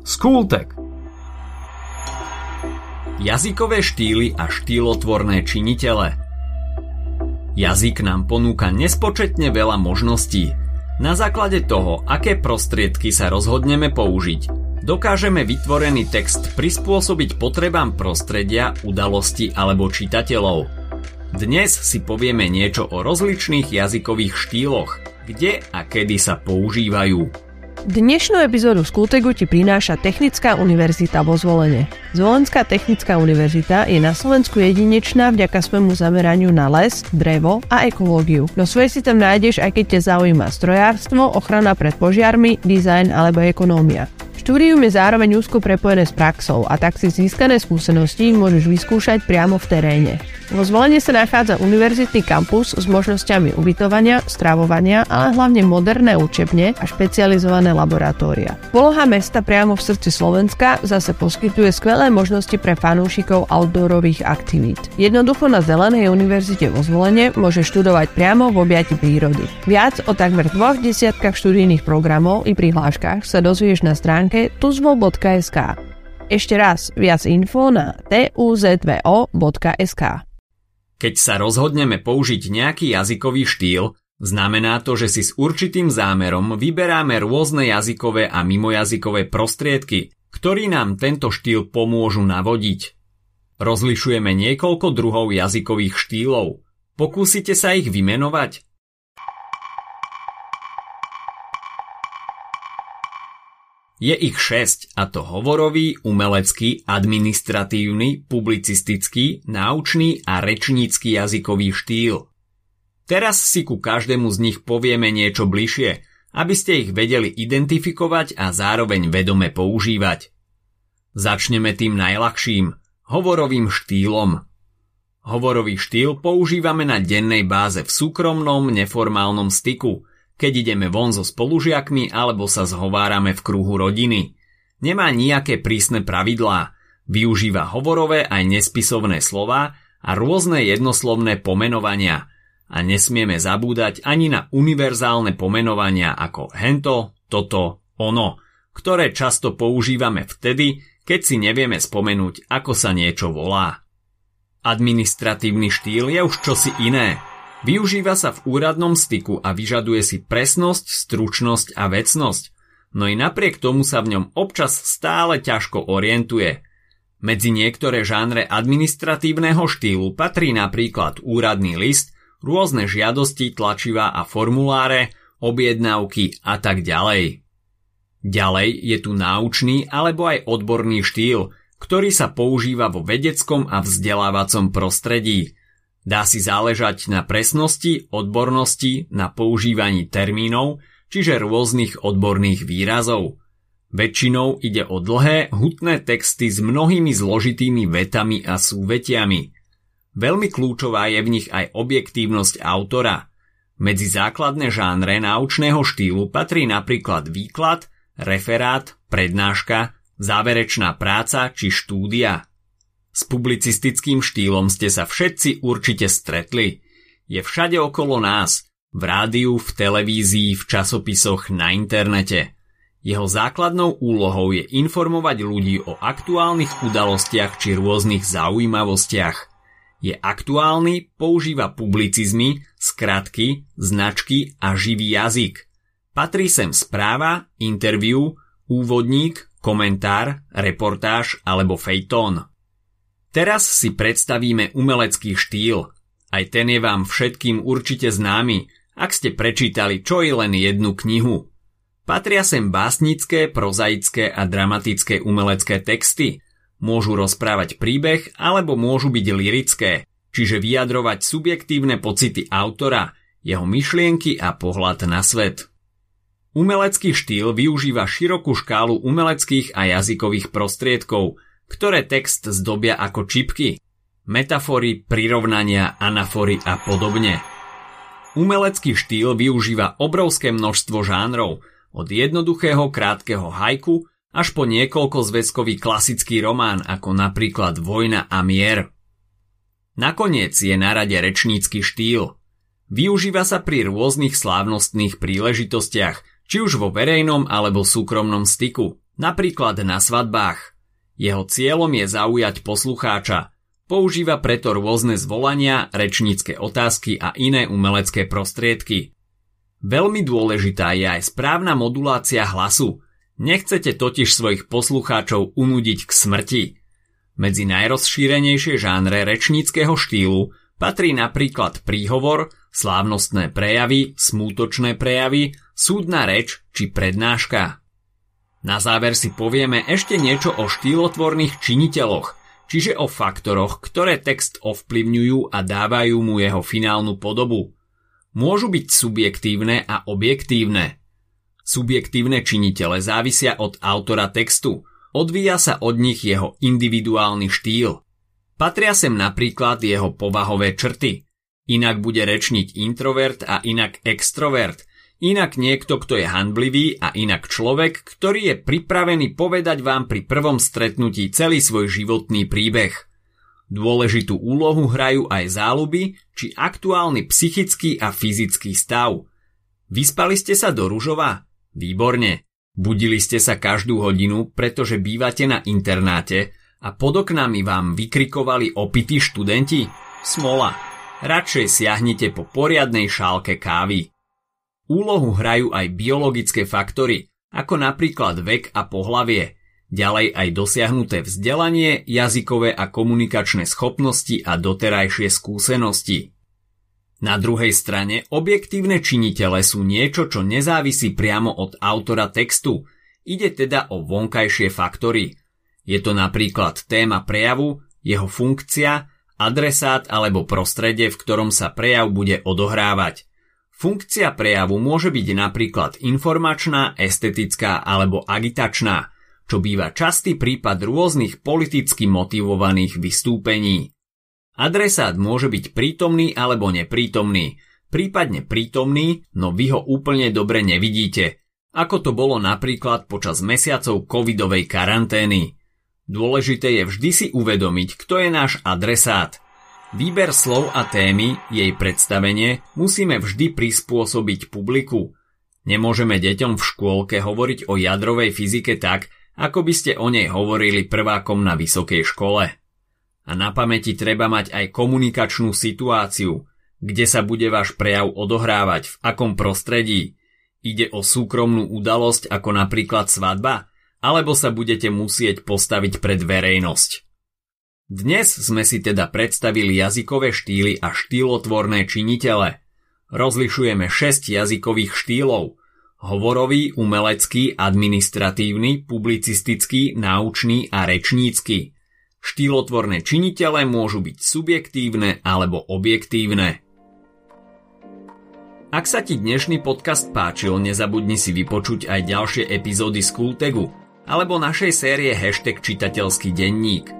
Skultek. Jazykové štýly a štýlotvorné činitele Jazyk nám ponúka nespočetne veľa možností. Na základe toho, aké prostriedky sa rozhodneme použiť, dokážeme vytvorený text prispôsobiť potrebám prostredia, udalosti alebo čitateľov. Dnes si povieme niečo o rozličných jazykových štýloch, kde a kedy sa používajú. Dnešnú epizódu Skultegu ti prináša Technická univerzita vo Zvolene. Zvolenská technická univerzita je na Slovensku jedinečná vďaka svojmu zameraniu na les, drevo a ekológiu. No svoje si tam nájdeš aj keď ťa zaujíma strojárstvo, ochrana pred požiarmi, dizajn alebo ekonómia. Štúdium je zároveň úzko prepojené s praxou a tak si získané skúsenosti môžeš vyskúšať priamo v teréne. Vo zvolenie sa nachádza univerzitný kampus s možnosťami ubytovania, stravovania, ale hlavne moderné učebne a špecializované laboratória. Poloha mesta priamo v srdci Slovenska zase poskytuje skvelé možnosti pre fanúšikov outdoorových aktivít. Jednoducho na Zelenej univerzite vo zvolenie môže študovať priamo v objati prírody. Viac o takmer dvoch desiatkách študijných programov i prihláškach sa dozvieš na stránke tuzvo.sk. Ešte raz, viac info na tuzvo.sk. Keď sa rozhodneme použiť nejaký jazykový štýl, znamená to, že si s určitým zámerom vyberáme rôzne jazykové a mimojazykové prostriedky, ktorí nám tento štýl pomôžu navodiť. Rozlišujeme niekoľko druhov jazykových štýlov. Pokúsite sa ich vymenovať? Je ich šesť, a to hovorový, umelecký, administratívny, publicistický, náučný a rečnícky jazykový štýl. Teraz si ku každému z nich povieme niečo bližšie, aby ste ich vedeli identifikovať a zároveň vedome používať. Začneme tým najľahším, hovorovým štýlom. Hovorový štýl používame na dennej báze v súkromnom, neformálnom styku – keď ideme von so spolužiakmi alebo sa zhovárame v kruhu rodiny. Nemá nejaké prísne pravidlá, využíva hovorové aj nespisovné slova a rôzne jednoslovné pomenovania a nesmieme zabúdať ani na univerzálne pomenovania ako hento, toto, ono, ktoré často používame vtedy, keď si nevieme spomenúť, ako sa niečo volá. Administratívny štýl je už čosi iné – Využíva sa v úradnom styku a vyžaduje si presnosť, stručnosť a vecnosť, no i napriek tomu sa v ňom občas stále ťažko orientuje. Medzi niektoré žánre administratívneho štýlu patrí napríklad úradný list, rôzne žiadosti, tlačivá a formuláre, objednávky a tak ďalej. Ďalej je tu náučný alebo aj odborný štýl, ktorý sa používa vo vedeckom a vzdelávacom prostredí – Dá si záležať na presnosti, odbornosti, na používaní termínov, čiže rôznych odborných výrazov. Väčšinou ide o dlhé, hutné texty s mnohými zložitými vetami a súvetiami. Veľmi kľúčová je v nich aj objektívnosť autora. Medzi základné žánre náučného štýlu patrí napríklad výklad, referát, prednáška, záverečná práca či štúdia – s publicistickým štýlom ste sa všetci určite stretli. Je všade okolo nás, v rádiu, v televízii, v časopisoch, na internete. Jeho základnou úlohou je informovať ľudí o aktuálnych udalostiach či rôznych zaujímavostiach. Je aktuálny, používa publicizmy, skratky, značky a živý jazyk. Patrí sem správa, interview, úvodník, komentár, reportáž alebo fejtón. Teraz si predstavíme umelecký štýl. Aj ten je vám všetkým určite známy, ak ste prečítali čo i len jednu knihu. Patria sem básnické, prozaické a dramatické umelecké texty. Môžu rozprávať príbeh alebo môžu byť lirické, čiže vyjadrovať subjektívne pocity autora, jeho myšlienky a pohľad na svet. Umelecký štýl využíva širokú škálu umeleckých a jazykových prostriedkov – ktoré text zdobia ako čipky, metafory, prirovnania, anafory a podobne. Umelecký štýl využíva obrovské množstvo žánrov, od jednoduchého krátkeho hajku až po niekoľko zväzkový klasický román ako napríklad Vojna a mier. Nakoniec je na rade rečnícky štýl. Využíva sa pri rôznych slávnostných príležitostiach, či už vo verejnom alebo súkromnom styku, Napríklad na svadbách. Jeho cieľom je zaujať poslucháča. Používa preto rôzne zvolania, rečnícke otázky a iné umelecké prostriedky. Veľmi dôležitá je aj správna modulácia hlasu. Nechcete totiž svojich poslucháčov unúdiť k smrti. Medzi najrozšírenejšie žánre rečníckého štýlu patrí napríklad príhovor, slávnostné prejavy, smútočné prejavy, súdna reč či prednáška. Na záver si povieme ešte niečo o štýlotvorných činiteľoch, čiže o faktoroch, ktoré text ovplyvňujú a dávajú mu jeho finálnu podobu. Môžu byť subjektívne a objektívne. Subjektívne činitele závisia od autora textu, Odvíja sa od nich jeho individuálny štýl. Patria sem napríklad jeho povahové črty. Inak bude rečniť introvert a inak extrovert. Inak niekto, kto je handlivý a inak človek, ktorý je pripravený povedať vám pri prvom stretnutí celý svoj životný príbeh. Dôležitú úlohu hrajú aj záľuby či aktuálny psychický a fyzický stav. Vyspali ste sa do ružova? Výborne. Budili ste sa každú hodinu, pretože bývate na internáte a pod oknami vám vykrikovali opití študenti? Smola. Radšej siahnite po poriadnej šálke kávy. Úlohu hrajú aj biologické faktory, ako napríklad vek a pohlavie, ďalej aj dosiahnuté vzdelanie, jazykové a komunikačné schopnosti a doterajšie skúsenosti. Na druhej strane objektívne činitele sú niečo, čo nezávisí priamo od autora textu. Ide teda o vonkajšie faktory. Je to napríklad téma prejavu, jeho funkcia, adresát alebo prostredie, v ktorom sa prejav bude odohrávať. Funkcia prejavu môže byť napríklad informačná, estetická alebo agitačná, čo býva častý prípad rôznych politicky motivovaných vystúpení. Adresát môže byť prítomný alebo neprítomný, prípadne prítomný, no vy ho úplne dobre nevidíte, ako to bolo napríklad počas mesiacov covidovej karantény. Dôležité je vždy si uvedomiť, kto je náš adresát. Výber slov a témy, jej predstavenie musíme vždy prispôsobiť publiku. Nemôžeme deťom v škôlke hovoriť o jadrovej fyzike tak, ako by ste o nej hovorili prvákom na vysokej škole. A na pamäti treba mať aj komunikačnú situáciu, kde sa bude váš prejav odohrávať, v akom prostredí. Ide o súkromnú udalosť ako napríklad svadba, alebo sa budete musieť postaviť pred verejnosť. Dnes sme si teda predstavili jazykové štýly a štýlotvorné činitele. Rozlišujeme 6 jazykových štýlov. Hovorový, umelecký, administratívny, publicistický, naučný a rečnícky – Štýlotvorné činitele môžu byť subjektívne alebo objektívne. Ak sa ti dnešný podcast páčil, nezabudni si vypočuť aj ďalšie epizódy z Kultegu alebo našej série hashtag čitateľský denník.